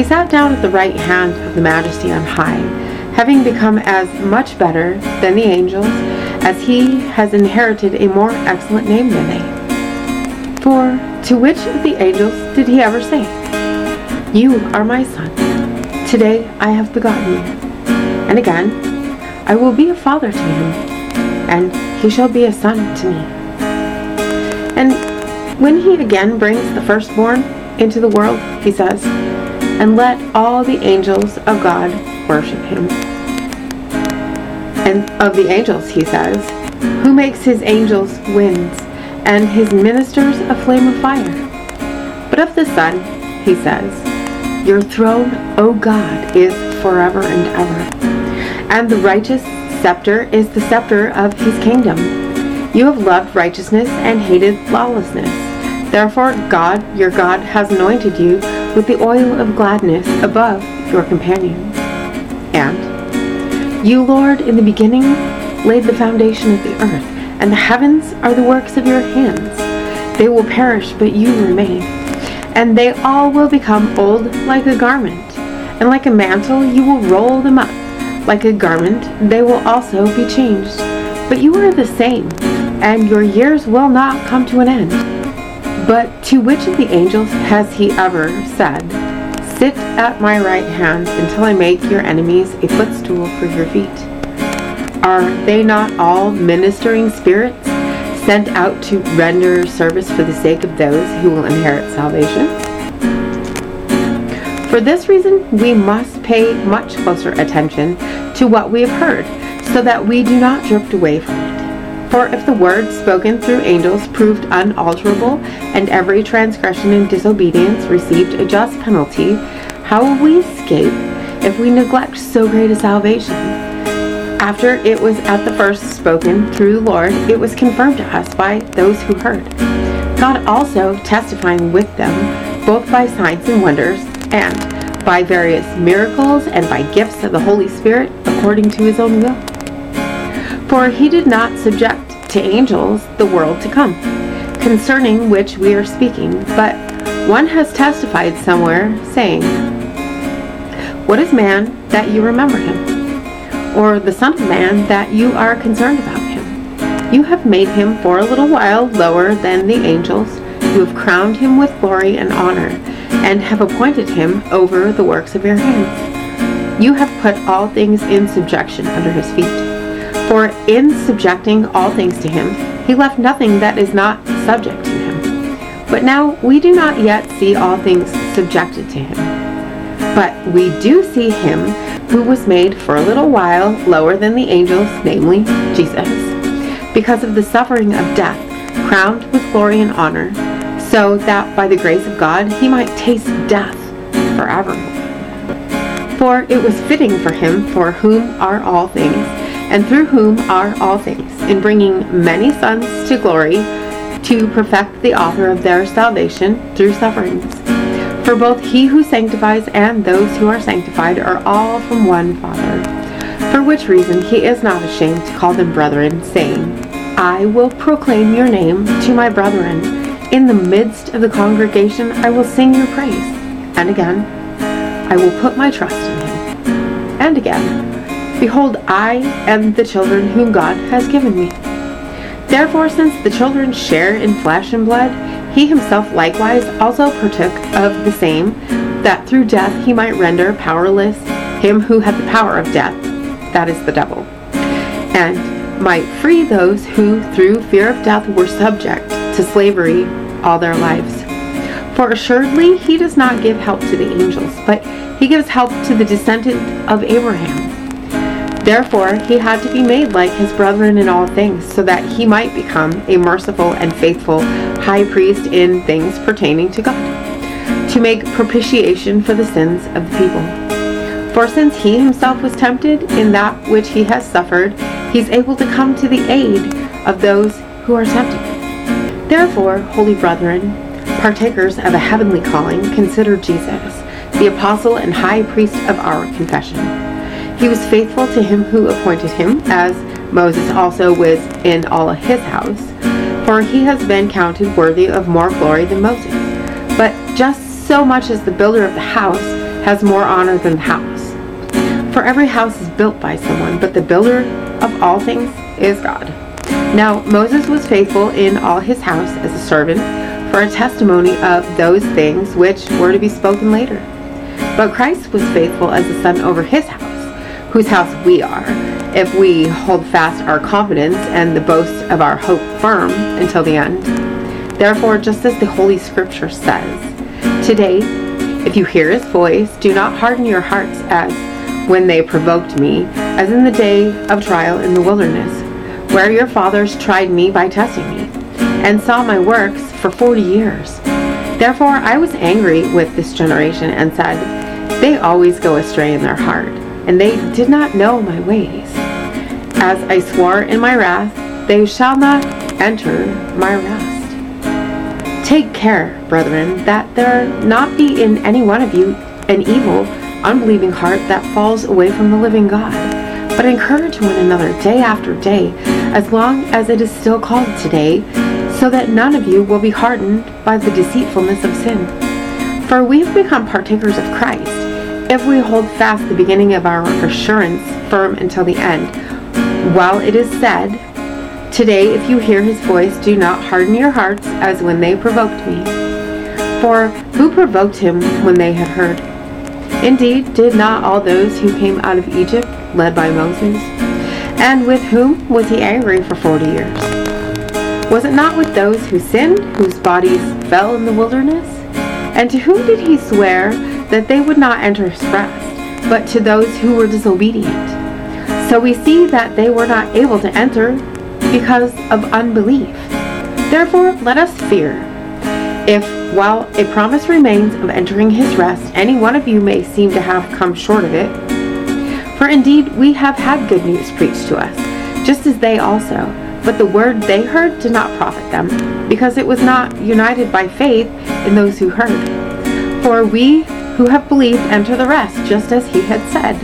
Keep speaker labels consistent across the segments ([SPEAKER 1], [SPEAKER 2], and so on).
[SPEAKER 1] he sat down at the right hand of the majesty on high, having become as much better than the angels as he has inherited a more excellent name than they. For to which of the angels did he ever say, You are my son, today I have begotten you? And again, I will be a father to him, and he shall be a son to me. And when he again brings the firstborn into the world, he says, And let all the angels of God worship him and of the angels, he says, who makes his angels winds and his ministers a flame of fire. But of the Son, he says, Your throne, O God, is forever and ever. And the righteous scepter is the scepter of his kingdom. You have loved righteousness and hated lawlessness. Therefore, God, your God, has anointed you with the oil of gladness above your companions. And you, Lord, in the beginning laid the foundation of the earth, and the heavens are the works of your hands. They will perish, but you remain. And they all will become old like a garment, and like a mantle you will roll them up. Like a garment, they will also be changed. But you are the same, and your years will not come to an end. But to which of the angels has he ever said, Sit at my right hand until I make your enemies a footstool for your feet. Are they not all ministering spirits sent out to render service for the sake of those who will inherit salvation? For this reason, we must pay much closer attention to what we have heard, so that we do not drift away from it. For if the word spoken through angels proved unalterable, and every transgression and disobedience received a just penalty, how will we escape if we neglect so great a salvation? After it was at the first spoken through the Lord, it was confirmed to us by those who heard. God also testifying with them, both by signs and wonders, and by various miracles and by gifts of the Holy Spirit according to his own will. For he did not subject to angels the world to come concerning which we are speaking, but one has testified somewhere, saying, What is man that you remember him? Or the Son of Man that you are concerned about him? You have made him for a little while lower than the angels. You have crowned him with glory and honor, and have appointed him over the works of your hands. You have put all things in subjection under his feet. For in subjecting all things to him, he left nothing that is not subject to him. But now we do not yet see all things subjected to him. But we do see him who was made for a little while lower than the angels, namely Jesus, because of the suffering of death, crowned with glory and honor, so that by the grace of God he might taste death forever. For it was fitting for him, for whom are all things, and through whom are all things, in bringing many sons to glory, to perfect the author of their salvation through sufferings. For both he who sanctifies and those who are sanctified are all from one Father. For which reason he is not ashamed to call them brethren, saying, I will proclaim your name to my brethren. In the midst of the congregation I will sing your praise. And again, I will put my trust in him. And again, Behold, I am the children whom God has given me. Therefore, since the children share in flesh and blood, he himself likewise also partook of the same, that through death he might render powerless him who had the power of death, that is the devil, and might free those who through fear of death were subject to slavery all their lives. For assuredly he does not give help to the angels, but he gives help to the descendant of Abraham. Therefore, he had to be made like his brethren in all things, so that he might become a merciful and faithful high priest in things pertaining to God, to make propitiation for the sins of the people. For since he himself was tempted in that which he has suffered, he is able to come to the aid of those who are tempted. Therefore, holy brethren, partakers of a heavenly calling, consider Jesus, the apostle and high priest of our confession. He was faithful to him who appointed him, as Moses also was in all his house, for he has been counted worthy of more glory than Moses. But just so much as the builder of the house has more honor than the house. For every house is built by someone, but the builder of all things is God. Now Moses was faithful in all his house as a servant for a testimony of those things which were to be spoken later. But Christ was faithful as a son over his house, whose house we are, if we hold fast our confidence and the boast of our hope firm until the end. Therefore, just as the Holy Scripture says, Today, if you hear his voice, do not harden your hearts as when they provoked me, as in the day of trial in the wilderness, where your fathers tried me by testing me, and saw my works for forty years. Therefore I was angry with this generation and said, They always go astray in their heart, and they did not know my ways. As I swore in my wrath, they shall not enter my rest. Take care, brethren, that there not be in any one of you an evil unbelieving heart that falls away from the living God. But encourage one another day after day, as long as it is still called today, so that none of you will be hardened by the deceitfulness of sin. For we have become partakers of Christ, if we hold fast the beginning of our assurance firm until the end. While it is said, Today, if you hear his voice, do not harden your hearts as when they provoked me. For who provoked him when they had heard? Indeed, did not all those who came out of Egypt, led by Moses? And with whom was he angry for forty years? Was it not with those who sinned, whose bodies fell in the wilderness? And to whom did he swear that they would not enter his rest, but to those who were disobedient? So we see that they were not able to enter because of unbelief. Therefore, let us fear if, while a promise remains of entering his rest, any one of you may seem to have come short of it. For indeed we have had good news preached to us, just as they also. But the word they heard did not profit them, because it was not united by faith in those who heard. For we who have believed enter the rest, just as he had said,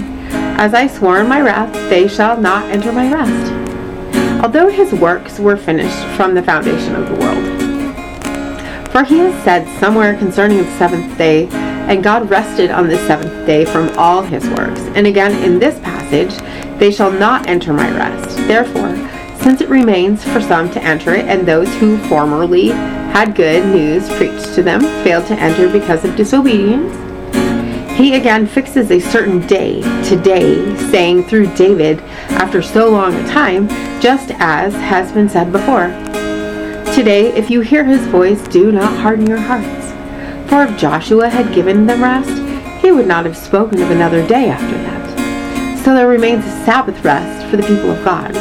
[SPEAKER 1] As I swore in my wrath, they shall not enter my rest. Although his works were finished from the foundation of the world. For he has said somewhere concerning the seventh day, and God rested on the seventh day from all his works. And again in this passage, they shall not enter my rest. Therefore, since it remains for some to enter it, and those who formerly had good news preached to them failed to enter because of disobedience, he again fixes a certain day, today, saying through David, after so long a time, just as has been said before. Today, if you hear his voice, do not harden your hearts. For if Joshua had given them rest, he would not have spoken of another day after that. So there remains a Sabbath rest for the people of God.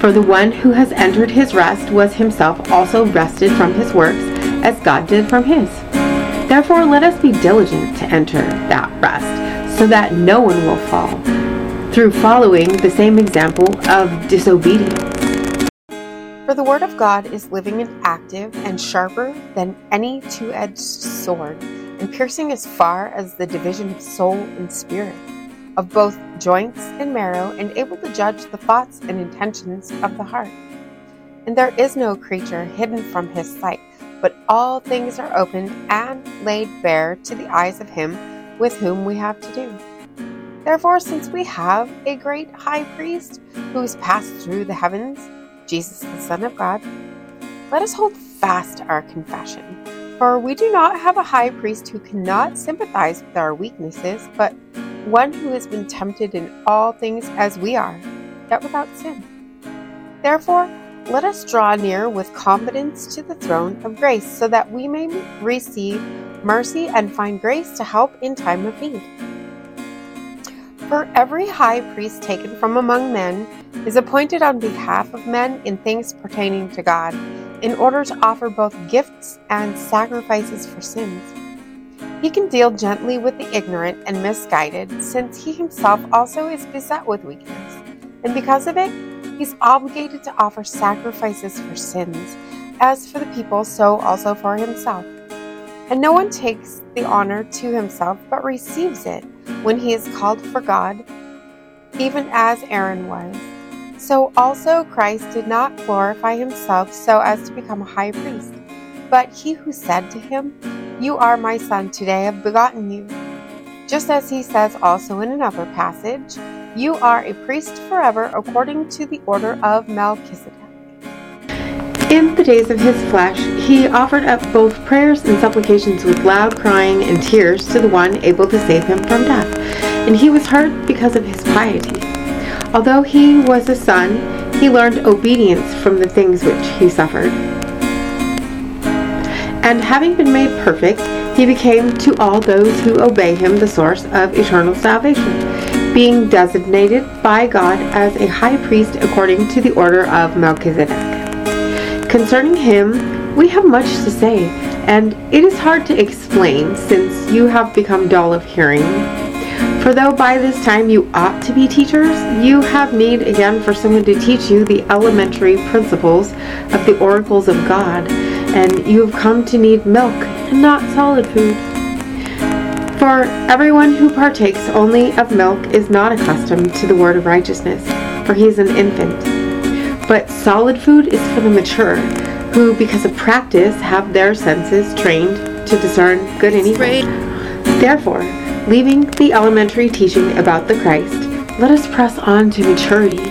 [SPEAKER 1] For the one who has entered his rest was himself also rested from his works, as God did from his. Therefore, let us be diligent to enter that rest, so that no one will fall, through following the same example of disobedience. For the word of God is living and active and sharper than any two edged sword, and piercing as far as the division of soul and spirit, of both joints and marrow, and able to judge the thoughts and intentions of the heart. And there is no creature hidden from his sight, but all things are opened and laid bare to the eyes of him with whom we have to do. Therefore, since we have a great high priest who has passed through the heavens, Jesus, the Son of God, let us hold fast our confession. For we do not have a high priest who cannot sympathize with our weaknesses, but one who has been tempted in all things as we are, yet without sin. Therefore, let us draw near with confidence to the throne of grace, so that we may receive mercy and find grace to help in time of need. For every high priest taken from among men is appointed on behalf of men in things pertaining to God, in order to offer both gifts and sacrifices for sins.
[SPEAKER 2] He can deal gently with the ignorant and misguided, since he himself also is beset with weakness. And because of it, he's obligated to offer sacrifices for sins, as for the people, so also for himself. And no one takes the honor to himself, but receives it when he is called for God, even as Aaron was. So also Christ did not glorify himself so as to become a high priest, but he who said to him, You are my son, today I have begotten you. Just as he says also in another passage, You are a priest forever according to the order of Melchizedek.
[SPEAKER 1] In the days of his flesh, he offered up both prayers and supplications with loud crying and tears to the one able to save him from death, and he was heard because of his piety. Although he was a son, he learned obedience from the things which he suffered. And having been made perfect, he became to all those who obey him the source of eternal salvation, being designated by God as a high priest according to the order of Melchizedek. Concerning him, we have much to say, and it is hard to explain since you have become dull of hearing. For though by this time you ought to be teachers, you have need again for someone to teach you the elementary principles of the oracles of God, and you have come to need milk and not solid food. For everyone who partakes only of milk is not accustomed to the word of righteousness, for he is an infant. But solid food is for the mature, who, because of practice, have their senses trained to discern good and evil. Therefore, Leaving the elementary teaching about the Christ, let us press on to maturity,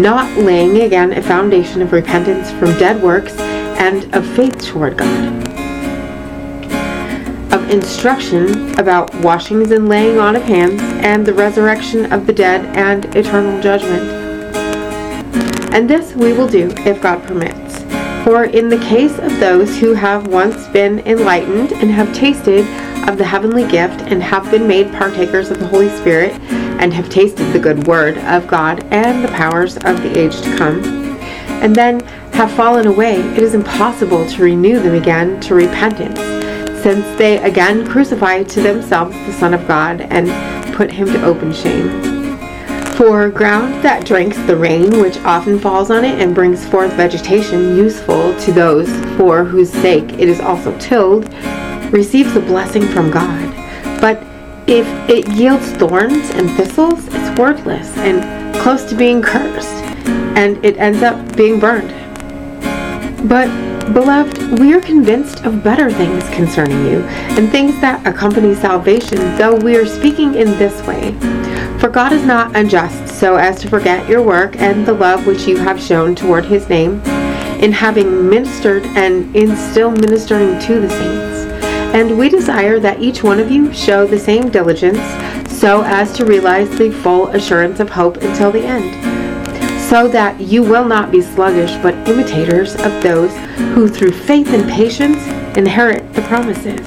[SPEAKER 1] not laying again a foundation of repentance from dead works and of faith toward God. Instruction about washings and laying on of hands, and the resurrection of the dead and eternal judgment. And this we will do if God permits. For in the case of those who have once been enlightened and have tasted of the heavenly gift and have been made partakers of the Holy Spirit and have tasted the good word of God and the powers of the age to come, and then have fallen away, it is impossible to renew them again to repentance, since they again crucify to themselves the Son of God and put him to open shame. For ground that drinks the rain which often falls on it and brings forth vegetation useful to those for whose sake it is also tilled, receives a blessing from God. But if it yields thorns and thistles, it's worthless and close to being cursed, and it ends up being burned. But, beloved, we are convinced of better things concerning you, and things that accompany salvation, though we are speaking in this way. For God is not unjust so as to forget your work and the love which you have shown toward his name, in having ministered and in still ministering to the saints. And we desire that each one of you show the same diligence so as to realize the full assurance of hope until the end, so that you will not be sluggish but imitators of those who through faith and patience inherit the promises.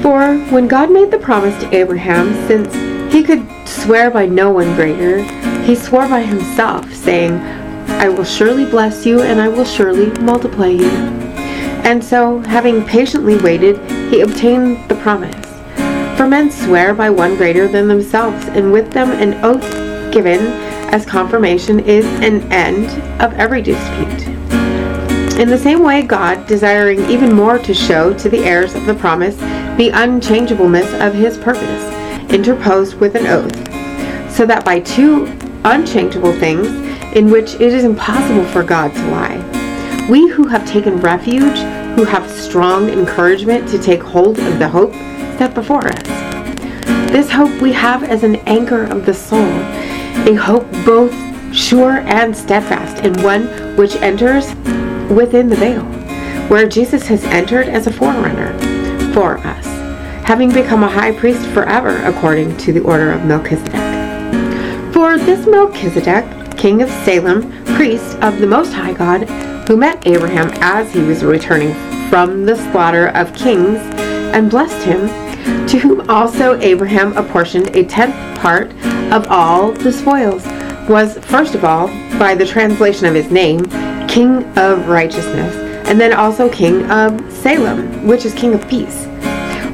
[SPEAKER 1] For when God made the promise to Abraham, since he could swear by no one greater, he swore by himself, saying, I will surely bless you and I will surely multiply you. And so, having patiently waited, he obtained the promise. For men swear by one greater than themselves, and with them an oath given as confirmation is an end of every dispute. In the same way, God, desiring even more to show to the heirs of the promise the unchangeableness of his purpose, interposed with an oath, so that by two unchangeable things, in which it is impossible for God to lie, we who have taken refuge, who have strong encouragement to take hold of the hope set before us. This hope we have as an anchor of the soul, a hope both sure and steadfast, and one which enters within the veil, where Jesus has entered as a forerunner for us, having become a high priest forever according to the order of Melchizedek. For this Melchizedek, king of Salem, priest of the Most High God, who met Abraham as he was returning from the slaughter of kings and blessed him, to whom also Abraham apportioned a tenth part of all the spoils, was first of all, by the translation of his name, King of Righteousness, and then also King of Salem, which is King of Peace.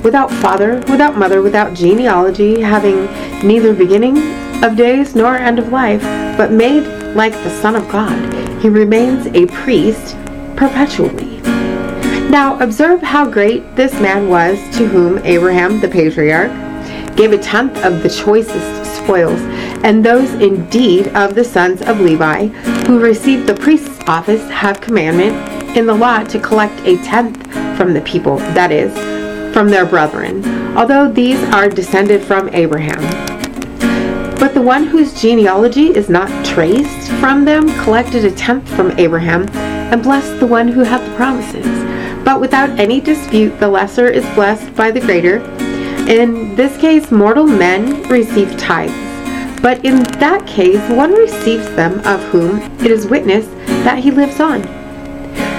[SPEAKER 1] without father, without mother, without genealogy, having neither beginning of days nor end of life, but made like the Son of God, he remains a priest perpetually. Now observe how great this man was to whom Abraham the patriarch gave a tenth of the choicest spoils, and those indeed of the sons of Levi who received the priest's office have commandment in the law to collect a tenth from the people, that is, from their brethren, although these are descended from Abraham. But the one whose genealogy is not traced from them collected a tenth from Abraham and blessed the one who had the promises. But without any dispute, the lesser is blessed by the greater. In this case, mortal men receive tithes. But in that case, one receives them of whom it is witnessed that he lives on.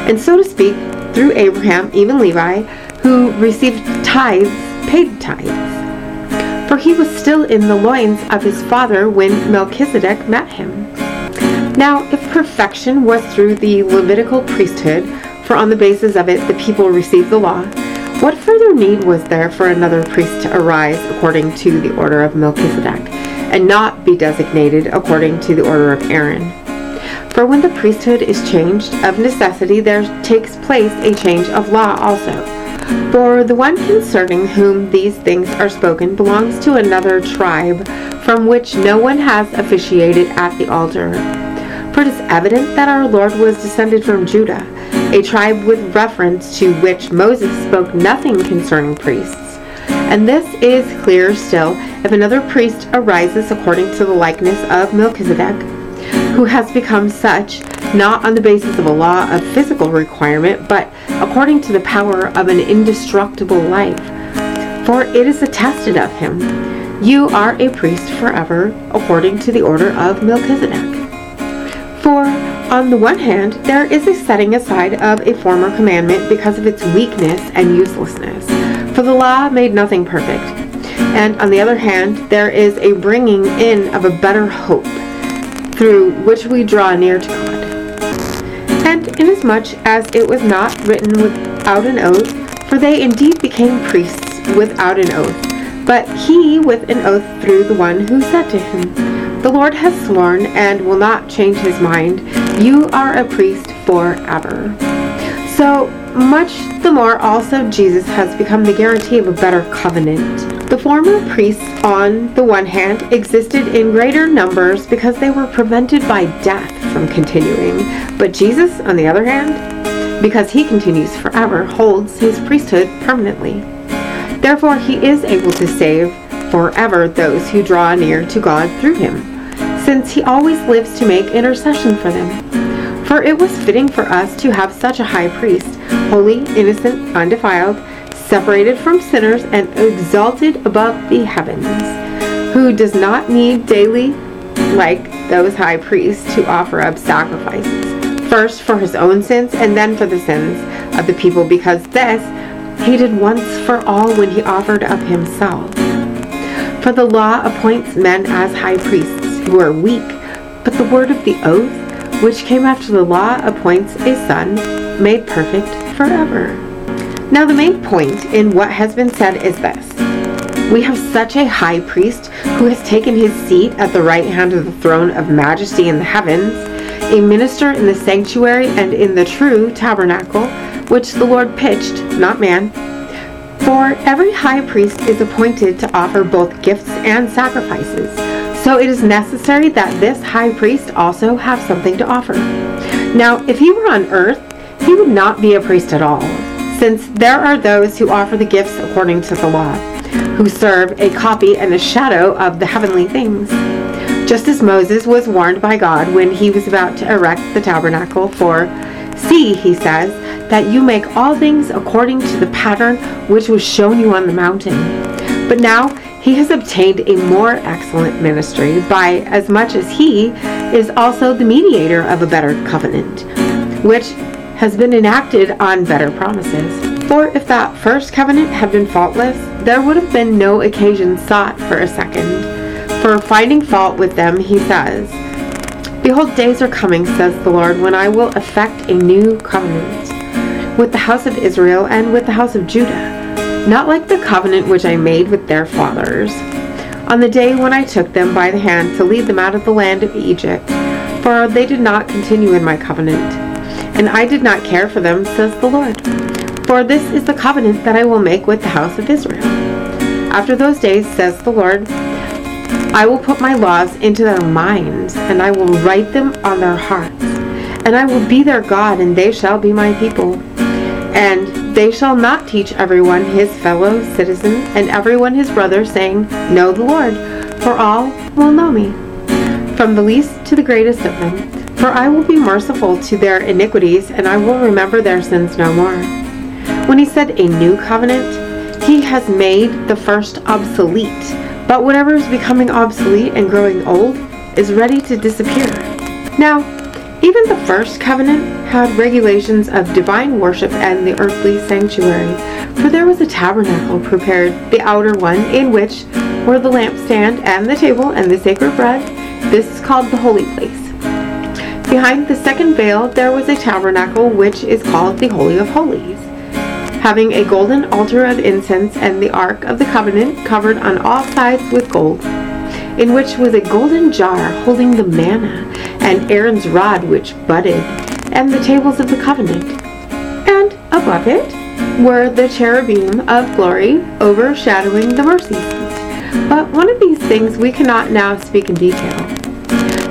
[SPEAKER 1] And so to speak, through Abraham, even Levi, who received tithes, paid tithes. For he was still in the loins of his father when Melchizedek met him. Now, if perfection was through the Levitical priesthood, for on the basis of it the people received the law, what further need was there for another priest to arise according to the order of Melchizedek, and not be designated according to the order of Aaron? For when the priesthood is changed, of necessity there takes place a change of law also. For the one concerning whom these things are spoken belongs to another tribe, from which no one has officiated at the altar. For it is evident that our Lord was descended from Judah, a tribe with reference to which Moses spoke nothing concerning priests. And this is clearer still if another priest arises according to the likeness of Melchizedek, who has become such, not on the basis of a law of physical requirement, but according to the power of an indestructible life. For it is attested of him, You are a priest forever, according to the order of Melchizedek. For, on the one hand, there is a setting aside of a former commandment because of its weakness and uselessness, for the law made nothing perfect. And on the other hand, there is a bringing in of a better hope, through which we draw near to God. And inasmuch as it was not written without an oath, for they indeed became priests without an oath, but he with an oath through the one who said to him, the Lord has sworn and will not change his mind. You are a priest forever. So much the more also Jesus has become the guarantee of a better covenant. The former priests, on the one hand, existed in greater numbers because they were prevented by death from continuing. But Jesus, on the other hand, because he continues forever, holds his priesthood permanently. Therefore, he is able to save forever those who draw near to God through him, since he always lives to make intercession for them. For it was fitting for us to have such a high priest, holy, innocent, undefiled, separated from sinners, and exalted above the heavens, who does not need daily, like those high priests, to offer up sacrifices, first for his own sins and then for the sins of the people, because this he did once for all when he offered up himself. For the law appoints men as high priests who are weak, but the word of the oath, which came after the law, appoints a son made perfect forever. Now, the main point in what has been said is this. We have such a high priest who has taken his seat at the right hand of the throne of majesty in the heavens, a minister in the sanctuary and in the true tabernacle, which the Lord pitched, not man, for every high priest is appointed to offer both gifts and sacrifices. So it is necessary that this high priest also have something to offer. Now, if he were on earth, he would not be a priest at all, since there are those who offer the gifts according to the law, who serve a copy and a shadow of the heavenly things. Just as Moses was warned by God when he was about to erect the tabernacle, for, See, he says, that you make all things according to the pattern which was shown you on the mountain. But now he has obtained a more excellent ministry by as much as he is also the mediator of a better covenant, which has been enacted on better promises. For if that first covenant had been faultless, there would have been no occasion sought for a second. For finding fault with them, he says, Behold, days are coming, says the Lord, when I will effect a new covenant with the house of Israel and with the house of Judah, not like the covenant which I made with their fathers. On the day when I took them by the hand to lead them out of the land of Egypt, for they did not continue in my covenant, and I did not care for them, says the Lord. For this is the covenant that I will make with the house of Israel. After those days, says the Lord, I will put my laws into their minds, and I will write them on their hearts. And I will be their God, and they shall be my people. And they shall not teach everyone his fellow citizen and everyone his brother, saying, Know the Lord, for all will know me, from the least to the greatest of them. For I will be merciful to their iniquities, and I will remember their sins no more. When he said a new covenant, he has made the first obsolete but whatever is becoming obsolete and growing old is ready to disappear. Now, even the first covenant had regulations of divine worship and the earthly sanctuary, for there was a tabernacle prepared, the outer one, in which were the lampstand and the table and the sacred bread. This is called the holy place. Behind the second veil there was a tabernacle which is called the Holy of Holies having a golden altar of incense and the ark of the covenant covered on all sides with gold, in which was a golden jar holding the manna, and Aaron's rod which budded, and the tables of the covenant. And above it were the cherubim of glory overshadowing the mercy seat. But one of these things we cannot now speak in detail.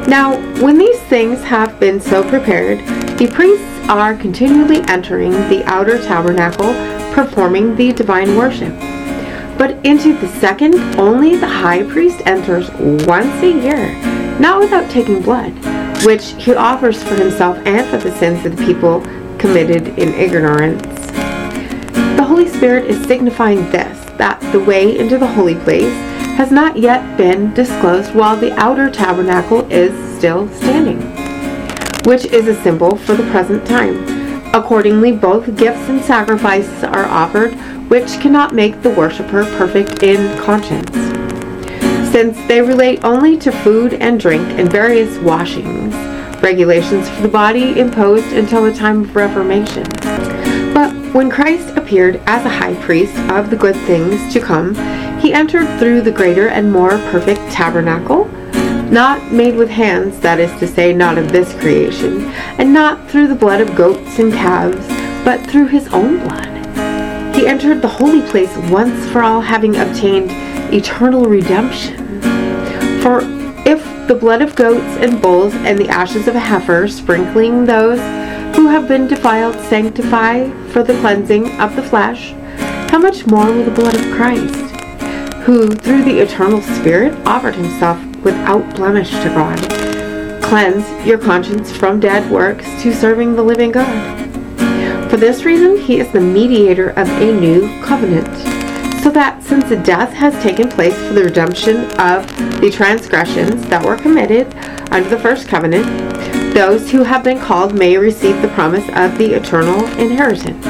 [SPEAKER 1] Now, when these things have been so prepared, the priests are continually entering the outer tabernacle, performing the divine worship. But into the second, only the high priest enters once a year, not without taking blood, which he offers for himself and for the sins of the people committed in ignorance. The Holy Spirit is signifying this, that the way into the holy place has not yet been disclosed while the outer tabernacle is still standing which is a symbol for the present time. Accordingly, both gifts and sacrifices are offered, which cannot make the worshiper perfect in conscience, since they relate only to food and drink and various washings, regulations for the body imposed until the time of Reformation. But when Christ appeared as a high priest of the good things to come, he entered through the greater and more perfect tabernacle not made with hands, that is to say, not of this creation, and not through the blood of goats and calves, but through his own blood. He entered the holy place once for all, having obtained eternal redemption. For if the blood of goats and bulls and the ashes of a heifer, sprinkling those who have been defiled, sanctify for the cleansing of the flesh, how much more will the blood of Christ, who through the eternal Spirit offered himself without blemish to God. Cleanse your conscience from dead works to serving the living God. For this reason, he is the mediator of a new covenant, so that since a death has taken place for the redemption of the transgressions that were committed under the first covenant, those who have been called may receive the promise of the eternal inheritance.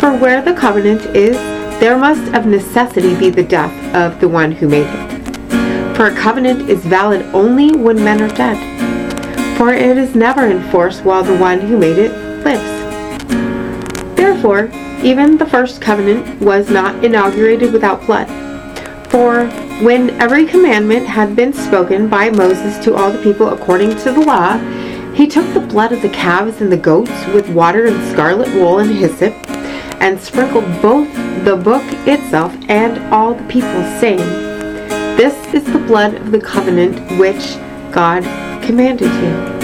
[SPEAKER 1] For where the covenant is, there must of necessity be the death of the one who made it. For a covenant is valid only when men are dead, for it is never enforced while the one who made it lives. Therefore, even the first covenant was not inaugurated without blood. For when every commandment had been spoken by Moses to all the people according to the law, he took the blood of the calves and the goats with water and scarlet wool and hyssop, and sprinkled both the book itself and all the people, saying, this is the blood of the covenant which God commanded you.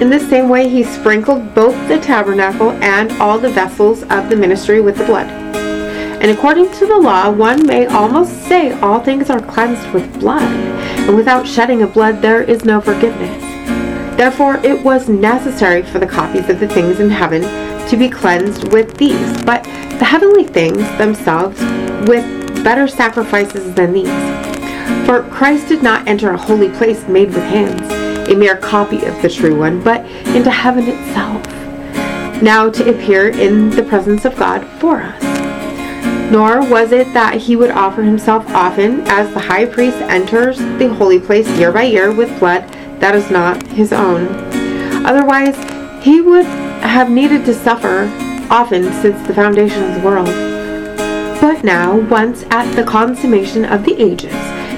[SPEAKER 1] In the same way, he sprinkled both the tabernacle and all the vessels of the ministry with the blood. And according to the law, one may almost say all things are cleansed with blood, and without shedding of blood there is no forgiveness. Therefore, it was necessary for the copies of the things in heaven to be cleansed with these, but the heavenly things themselves with better sacrifices than these. For Christ did not enter a holy place made with hands, a mere copy of the true one, but into heaven itself, now to appear in the presence of God for us. Nor was it that he would offer himself often, as the high priest enters the holy place year by year with blood that is not his own. Otherwise, he would have needed to suffer often since the foundation of the world. But now, once at the consummation of the ages,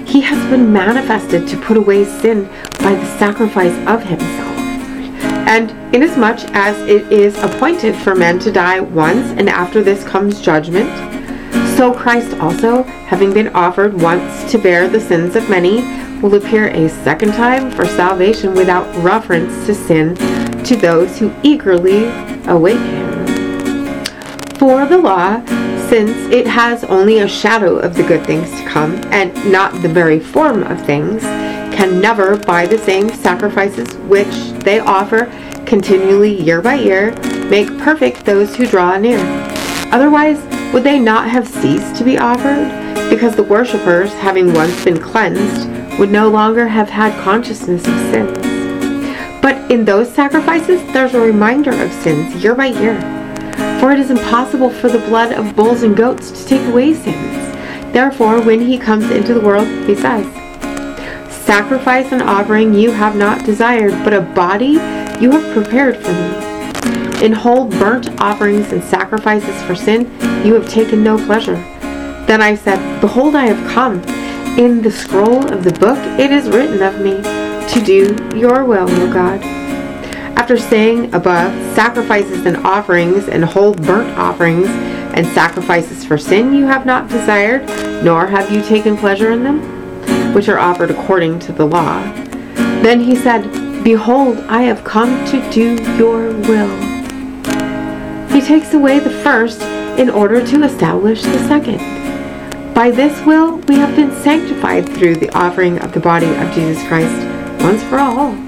[SPEAKER 1] he has been manifested to put away sin by the sacrifice of himself. And inasmuch as it is appointed for men to die once, and after this comes judgment, so Christ also, having been offered once to bear the sins of many, will appear a second time for salvation without reference to sin to those who eagerly await him. For the law, since it has only a shadow of the good things to come, and not the very form of things, can never, by the same sacrifices which they offer continually year by year, make perfect those who draw near. Otherwise, would they not have ceased to be offered? Because the worshippers, having once been cleansed, would no longer have had consciousness of sins. But in those sacrifices, there's a reminder of sins year by year. For it is impossible for the blood of bulls and goats to take away sins. Therefore, when he comes into the world, he says, Sacrifice and offering you have not desired, but a body you have prepared for me. In whole burnt offerings and sacrifices for sin, you have taken no pleasure. Then I said, Behold, I have come. In the scroll of the book it is written of me, to do your will, O God. After saying above, sacrifices and offerings and whole burnt offerings and sacrifices for sin you have not desired, nor have you taken pleasure in them, which are offered according to the law. Then he said, Behold, I have come to do your will. He takes away the first in order to establish the second. By this will we have been sanctified through the offering of the body of Jesus Christ once for all.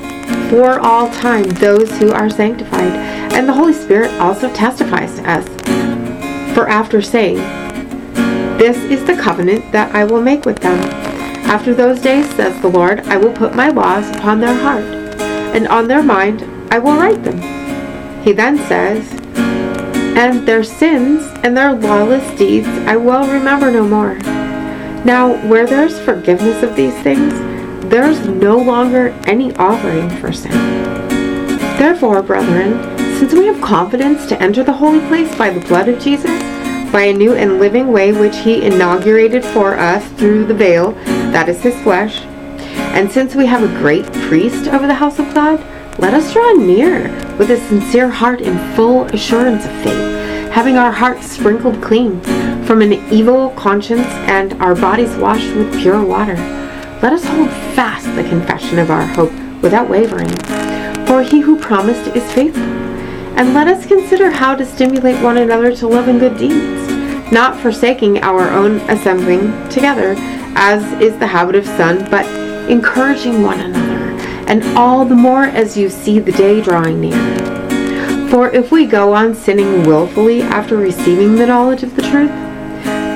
[SPEAKER 1] for all time those who are sanctified, and the Holy Spirit also testifies to us. For after saying, This is the covenant that I will make with them. After those days, says the Lord, I will put my laws upon their heart, and on their mind I will write them. He then says, And their sins and their lawless deeds I will remember no more. Now, where there is forgiveness of these things, there is no longer any offering for sin. Therefore, brethren, since we have confidence to enter the holy place by the blood of Jesus, by a new and living way which he inaugurated for us through the veil, that is his flesh, and since we have a great priest over the house of God, let us draw near with a sincere heart in full assurance of faith, having our hearts sprinkled clean from an evil conscience and our bodies washed with pure water. Let us hold fast the confession of our hope without wavering, for he who promised is faithful. And let us consider how to stimulate one another to love and good deeds, not forsaking our own assembling together, as is the habit of some, but encouraging one another, and all the more as you see the day drawing near. For if we go on sinning willfully after receiving the knowledge of the truth,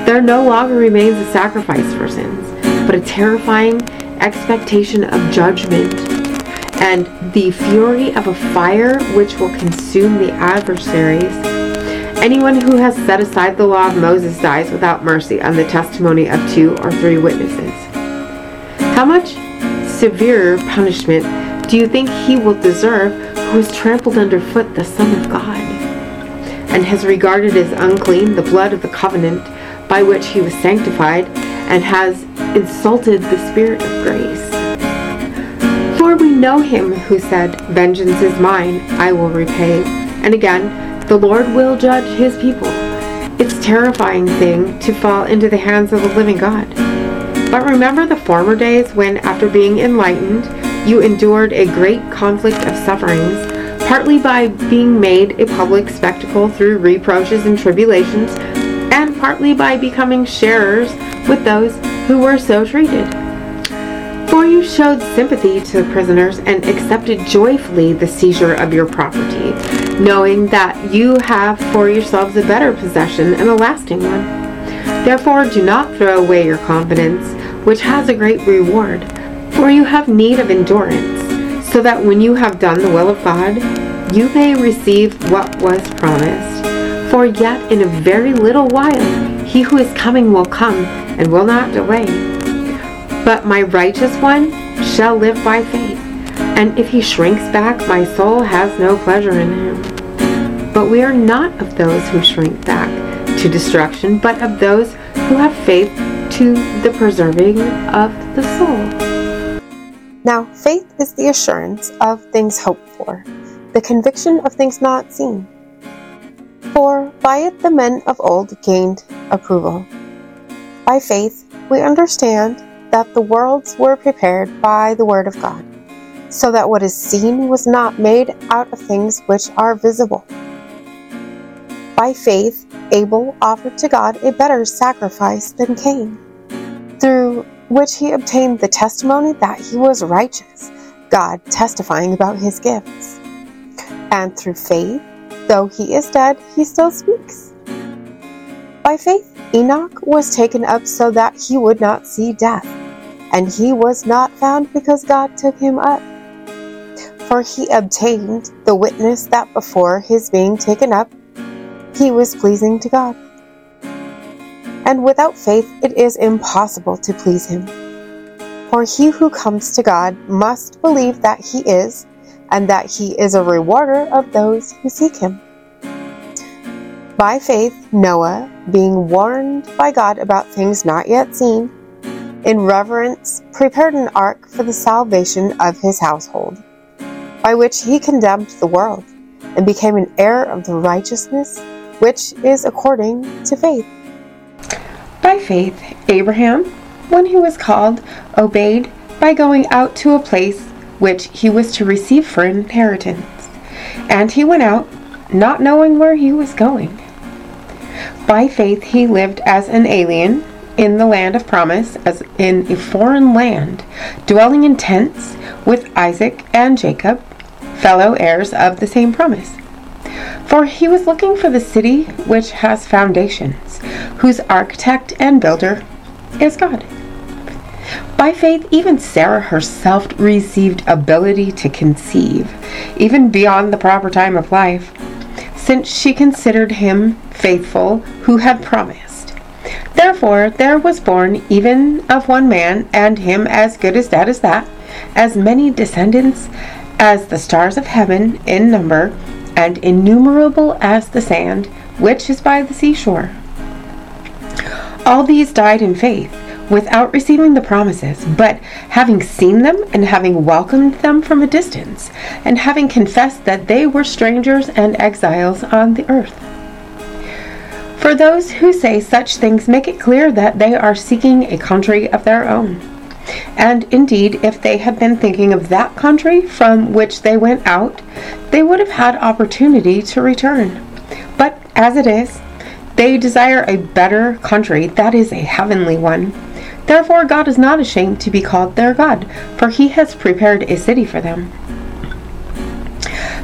[SPEAKER 1] there no longer remains a sacrifice for sins, but a terrifying expectation of judgment and the fury of a fire which will consume the adversaries. Anyone who has set aside the law of Moses dies without mercy on the testimony of two or three witnesses. How much severer punishment do you think he will deserve who has trampled underfoot the Son of God and has regarded as unclean the blood of the covenant by which he was sanctified, and has insulted the Spirit of grace. For we know him who said, Vengeance is mine, I will repay. And again, the Lord will judge his people. It's a terrifying thing to fall into the hands of the living God. But remember the former days when, after being enlightened, you endured a great conflict of sufferings, partly by being made a public spectacle through reproaches and tribulations, partly by becoming sharers with those who were so treated. For you showed sympathy to the prisoners and accepted joyfully the seizure of your property, knowing that you have for yourselves a better possession and a lasting one. Therefore, do not throw away your confidence, which has a great reward. For you have need of endurance, so that when you have done the will of God, you may receive what was promised. For yet in a very little while he who is coming will come and will not delay. But my righteous one shall live by faith, and if he shrinks back, my soul has no pleasure in him. But we are not of those who shrink back to destruction, but of those who have faith to the preserving of the soul.
[SPEAKER 3] Now, faith is the assurance of things hoped for, the conviction of things not seen. For by it the men of old gained approval. By faith, we understand that the worlds were prepared by the Word of God, so that what is seen was not made out of things which are visible. By faith, Abel offered to God a better sacrifice than Cain, through which he obtained the testimony that he was righteous, God testifying about his gifts. And through faith, though he is dead, he still speaks. By faith, Enoch was taken up so that he would not see death, and he was not found because God took him up. For he obtained the witness that before his being taken up, he was pleasing to God. And without faith it is impossible to please him. For he who comes to God must believe that he is, and that he is a rewarder of those who seek him. By faith, Noah, being warned by God about things not yet seen, in reverence prepared an ark for the salvation of his household, by which he condemned the world, and became an heir of the righteousness which is according to faith.
[SPEAKER 1] By faith, Abraham, when he was called, obeyed by going out to a place which he was to receive for an inheritance. And he went out, not knowing where he was going. By faith, he lived as an alien in the land of promise, as in a foreign land, dwelling in tents with Isaac and Jacob, fellow heirs of the same promise. For he was looking for the city which has foundations, whose architect and builder is God. By faith, even Sarah herself received ability to conceive, even beyond the proper time of life, since she considered him faithful who had promised. Therefore, there was born even of one man, and him as good as dead as that, as many descendants as the stars of heaven in number and innumerable as the sand which is by the seashore. All these died in faith, without receiving the promises, but having seen them and having welcomed them from a distance, and having confessed that they were strangers and exiles on the earth. For those who say such things make it clear that they are seeking a country of their own. And indeed, if they had been thinking of that country from which they went out, they would have had opportunity to return. But as it is, they desire a better country, that is, a heavenly one. Therefore, God is not ashamed to be called their God, for he has prepared a city for them.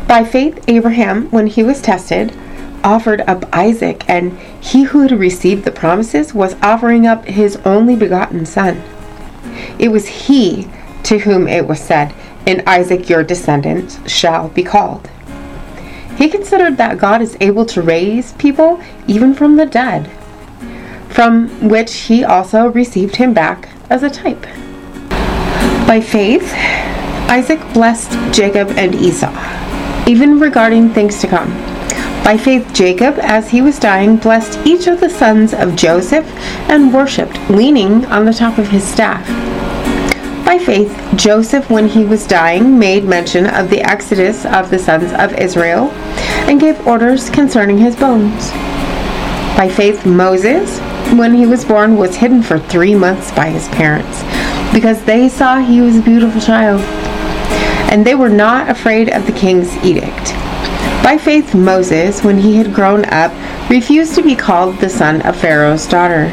[SPEAKER 1] By faith, Abraham, when he was tested, offered up Isaac, and he who had received the promises was offering up his only begotten son. It was he to whom it was said, In Isaac your descendants shall be called. He considered that God is able to raise people even from the dead, from which he also received him back as a type. By faith, Isaac blessed Jacob and Esau, even regarding things to come. By faith, Jacob, as he was dying, blessed each of the sons of Joseph and worshipped, leaning on the top of his staff. By faith, Joseph, when he was dying, made mention of the exodus of the sons of Israel and gave orders concerning his bones. By faith, Moses, when he was born, was hidden for three months by his parents, because they saw he was a beautiful child, and they were not afraid of the king's edict. By faith, Moses, when he had grown up, refused to be called the son of Pharaoh's daughter,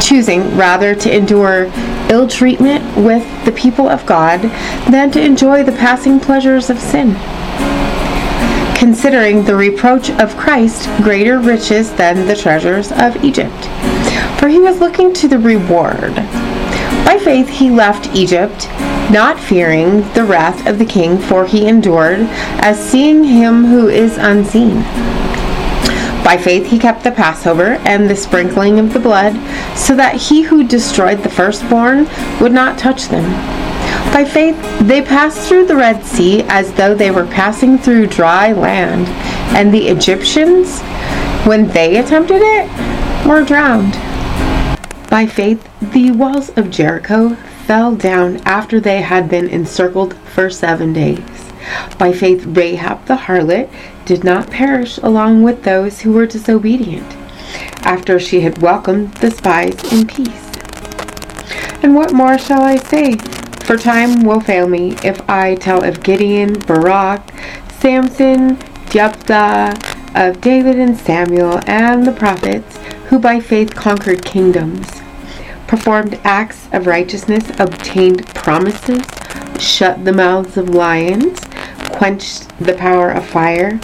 [SPEAKER 1] choosing rather to endure ill treatment with the people of God than to enjoy the passing pleasures of sin. Considering the reproach of Christ greater riches than the treasures of Egypt. For he was looking to the reward.
[SPEAKER 4] By faith he left Egypt, not fearing the wrath of the king, for he endured as seeing him who is unseen. By faith he kept the Passover and the sprinkling of the blood, so that he who destroyed the firstborn would not touch them. By faith they passed through the Red Sea as though they were passing through dry land, and the Egyptians, when they attempted it, were drowned. By faith the walls of Jericho fell down after they had been encircled for seven days. By faith, Rahab the harlot did not perish along with those who were disobedient, after she had welcomed the spies in peace. And what more shall I say? For time will fail me if I tell of Gideon, Barak, Samson, Jephthah, of David and Samuel, and the prophets, who by faith conquered kingdoms, performed acts of righteousness, obtained promises, shut the mouths of lions, quenched the power of fire,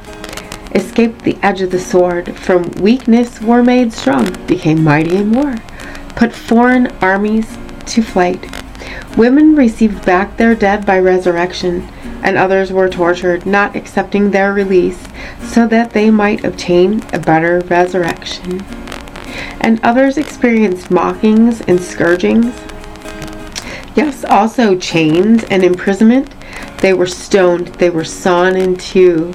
[SPEAKER 4] escaped the edge of the sword, from weakness were made strong, became mighty in war, put foreign armies to flight. Women received back their dead by resurrection, and others were tortured, not accepting their release, so that they might obtain a better resurrection. And others experienced mockings and scourgings. Yes, also chains and imprisonment they were stoned. They were sawn in two.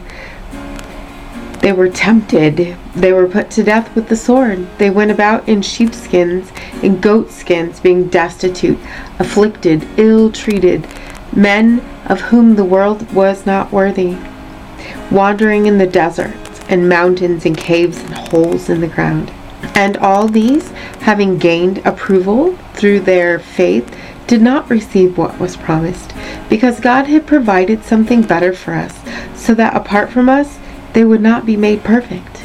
[SPEAKER 4] They were tempted. They were put to death with the sword. They went about in sheepskins and goatskins, being destitute, afflicted, ill treated, men of whom the world was not worthy, wandering in the deserts and mountains and caves and holes in the ground. And all these, having gained approval through their faith, did not receive what was promised, because God had provided something better for us, so that apart from us, they would not be made perfect.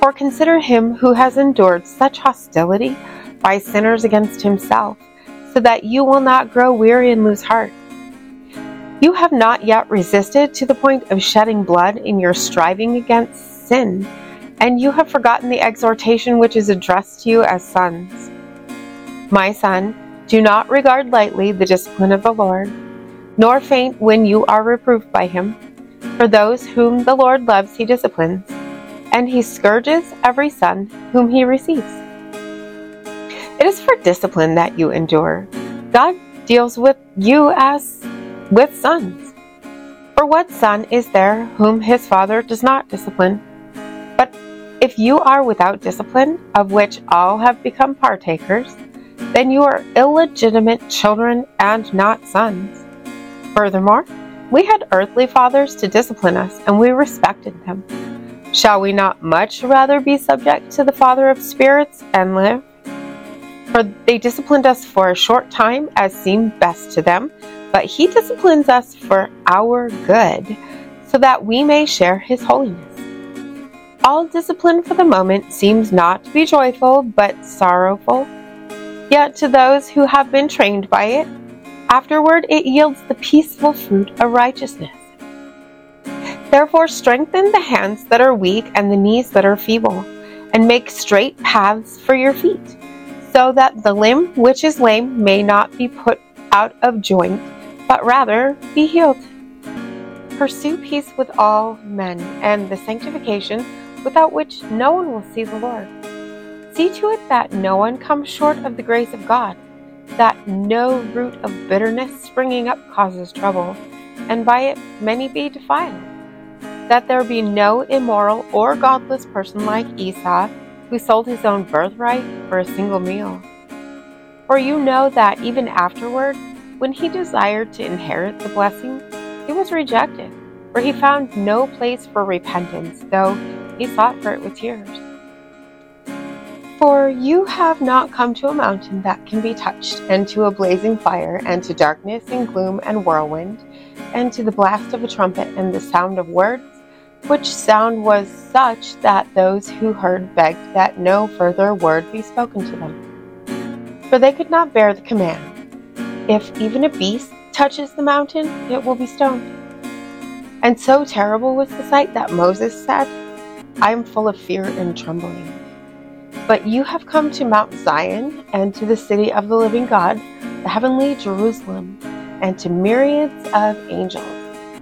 [SPEAKER 1] For consider him who has endured such hostility by sinners against himself, so that you will not grow weary and lose heart. You have not yet resisted to the point of shedding blood in your striving against sin, and you have forgotten the exhortation which is addressed to you as sons. My son, do not regard lightly the discipline of the Lord, nor faint when you are reproved by him. For those whom the Lord loves, he disciplines, and he scourges every son whom he receives. It is for discipline that you endure. God deals with you as with sons. For what son is there whom his father does not discipline? But if you are without discipline, of which all have become partakers, then you are illegitimate children and not sons. Furthermore, we had earthly fathers to discipline us, and we respected them. Shall we not much rather be subject to the Father of spirits and live? For they disciplined us for a short time as seemed best to them, but He disciplines us for our good, so that we may share His holiness. All discipline for the moment seems not to be joyful, but sorrowful Yet to those who have been trained by it, afterward it yields the peaceful fruit of righteousness. Therefore, strengthen the hands that are weak and the knees that are feeble, and make straight paths for your feet, so that the limb which is lame may not be put out of joint, but rather be healed. Pursue peace with all men, and the sanctification without which no one will see the Lord. See to it that no one comes short of the grace of God, that no root of bitterness springing up causes trouble, and by it many be defiled. That there be no immoral or godless person like Esau, who sold his own birthright for a single meal. For you know that even afterward, when he desired to inherit the blessing, he was rejected, for he found no place for repentance, though he sought for it with tears. For you have not come to a mountain that can be touched, and to a blazing fire, and to darkness and gloom and whirlwind, and to the blast of a trumpet and the sound of words, which sound was such that those who heard begged that no further word be spoken to them. For they could not bear the command If even a beast touches the mountain, it will be stoned. And so terrible was the sight that Moses said, I am full of fear and trembling. But you have come to Mount Zion and to the city of the living God, the heavenly Jerusalem, and to myriads of angels,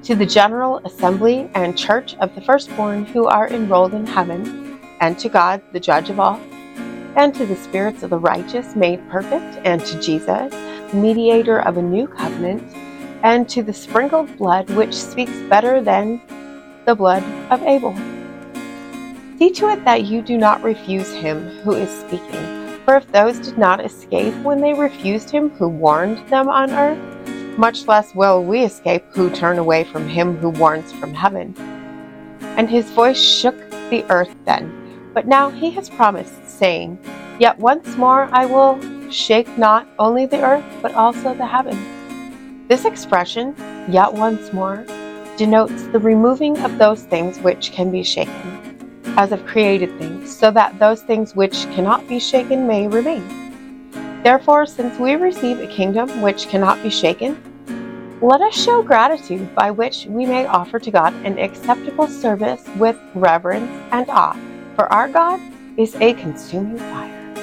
[SPEAKER 1] to the general assembly and church of the firstborn who are enrolled in heaven, and to God, the judge of all, and to the spirits of the righteous made perfect, and to Jesus, mediator of a new covenant, and to the sprinkled blood which speaks better than the blood of Abel. See to it that you do not refuse him who is speaking. For if those did not escape when they refused him who warned them on earth, much less will we escape who turn away from him who warns from heaven. And his voice shook the earth then. But now he has promised, saying, Yet once more I will shake not only the earth, but also the heaven. This expression, yet once more, denotes the removing of those things which can be shaken as of created things, so that those things which cannot be shaken may remain. Therefore, since we receive a kingdom which cannot be shaken, let us show gratitude by which we may offer to God an acceptable service with reverence and awe, for our God is a consuming fire.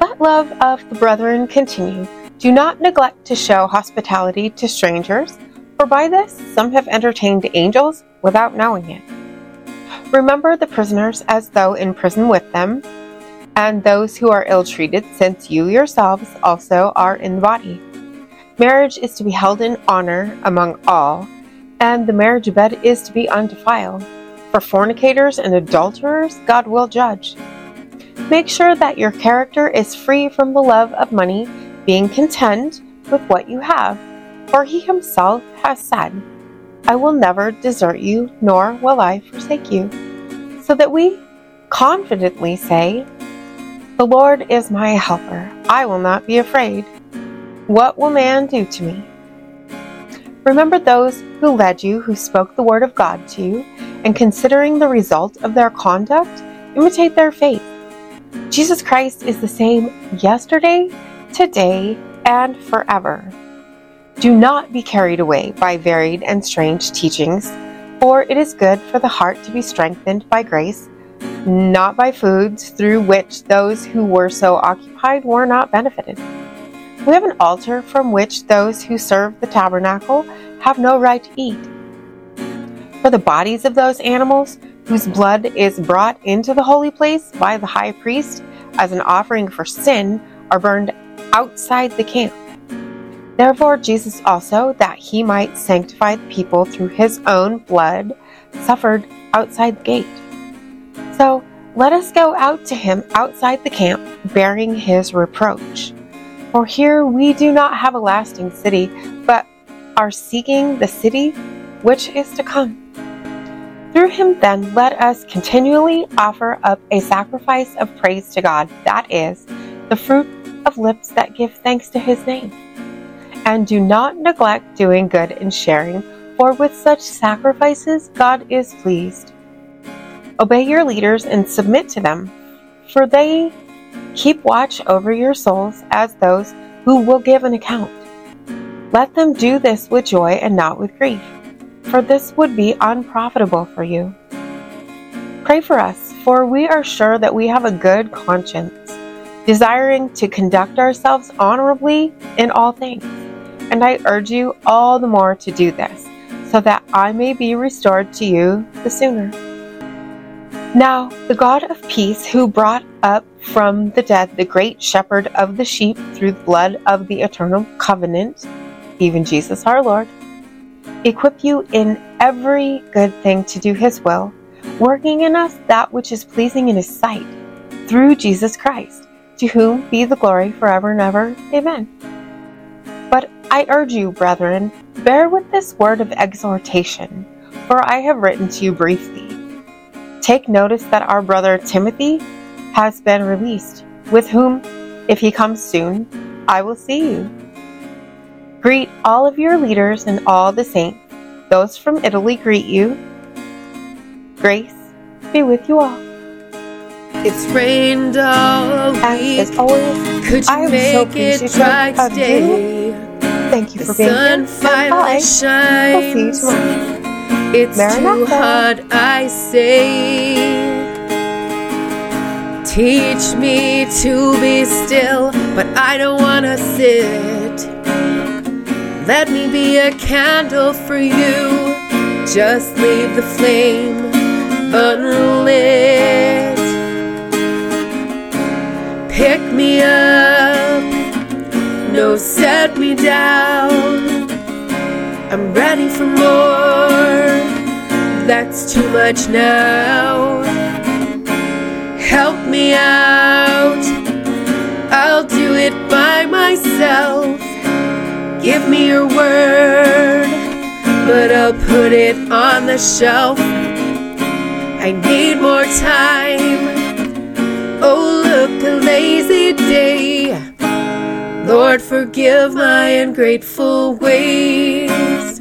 [SPEAKER 1] Let love of the brethren continue. Do not neglect to show hospitality to strangers, for by this some have entertained angels without knowing it. Remember the prisoners as though in prison with them, and those who are ill treated, since you yourselves also are in the body. Marriage is to be held in honor among all, and the marriage bed is to be undefiled. For fornicators and adulterers, God will judge. Make sure that your character is free from the love of money, being content with what you have. For he himself has said, I will never desert you, nor will I forsake you. So that we confidently say, The Lord is my helper. I will not be afraid. What will man do to me? Remember those who led you, who spoke the word of God to you, and considering the result of their conduct, imitate their faith. Jesus Christ is the same yesterday, today, and forever. Do not be carried away by varied and strange teachings, for it is good for the heart to be strengthened by grace, not by foods through which those who were so occupied were not benefited. We have an altar from which those who serve the tabernacle have no right to eat. For the bodies of those animals whose blood is brought into the holy place by the high priest as an offering for sin are burned outside the camp. Therefore, Jesus also, that he might sanctify the people through his own blood, suffered outside the gate. So let us go out to him outside the camp, bearing his reproach. For here we do not have a lasting city, but are seeking the city which is to come. Through him, then, let us continually offer up a sacrifice of praise to God, that is, the fruit of lips that give thanks to his name. And do not neglect doing good and sharing, for with such sacrifices God is pleased. Obey your leaders and submit to them, for they keep watch over your souls as those who will give an account. Let them do this with joy and not with grief, for this would be unprofitable for you. Pray for us, for we are sure that we have a good conscience, desiring to conduct ourselves honorably in all things and I urge you all the more to do this, so that I may be restored to you the sooner. Now, the God of peace, who brought up from the dead the great shepherd of the sheep through the blood of the eternal covenant, even Jesus our Lord, equip you in every good thing to do his will, working in us that which is pleasing in his sight, through Jesus Christ, to whom be the glory forever and ever. Amen. But I urge you, brethren, bear with this word of exhortation, for I have written to you briefly. Take notice that our brother Timothy, has been released, with whom, if he comes soon, I will see you. Greet all of your leaders and all the saints. Those from Italy greet you. Grace be with you all.
[SPEAKER 3] It's rained all week.
[SPEAKER 1] As always,
[SPEAKER 3] Could you
[SPEAKER 1] I am
[SPEAKER 3] make
[SPEAKER 1] so pleased
[SPEAKER 3] it
[SPEAKER 1] to
[SPEAKER 3] dry
[SPEAKER 1] serve
[SPEAKER 3] today?
[SPEAKER 1] thank you
[SPEAKER 3] The
[SPEAKER 1] for being here. bye. We'll see you tomorrow.
[SPEAKER 3] It's too hard, I say. Teach me to be still, but I don't wanna sit. Let me be a candle for you. Just leave the flame unlit. Pick me up, no, set me down. I'm ready for more. That's too much now. Help me out. I'll do it by myself. Give me your word, but I'll put it on the shelf. I need more time. Oh, look, a lazy day. Lord, forgive my ungrateful ways.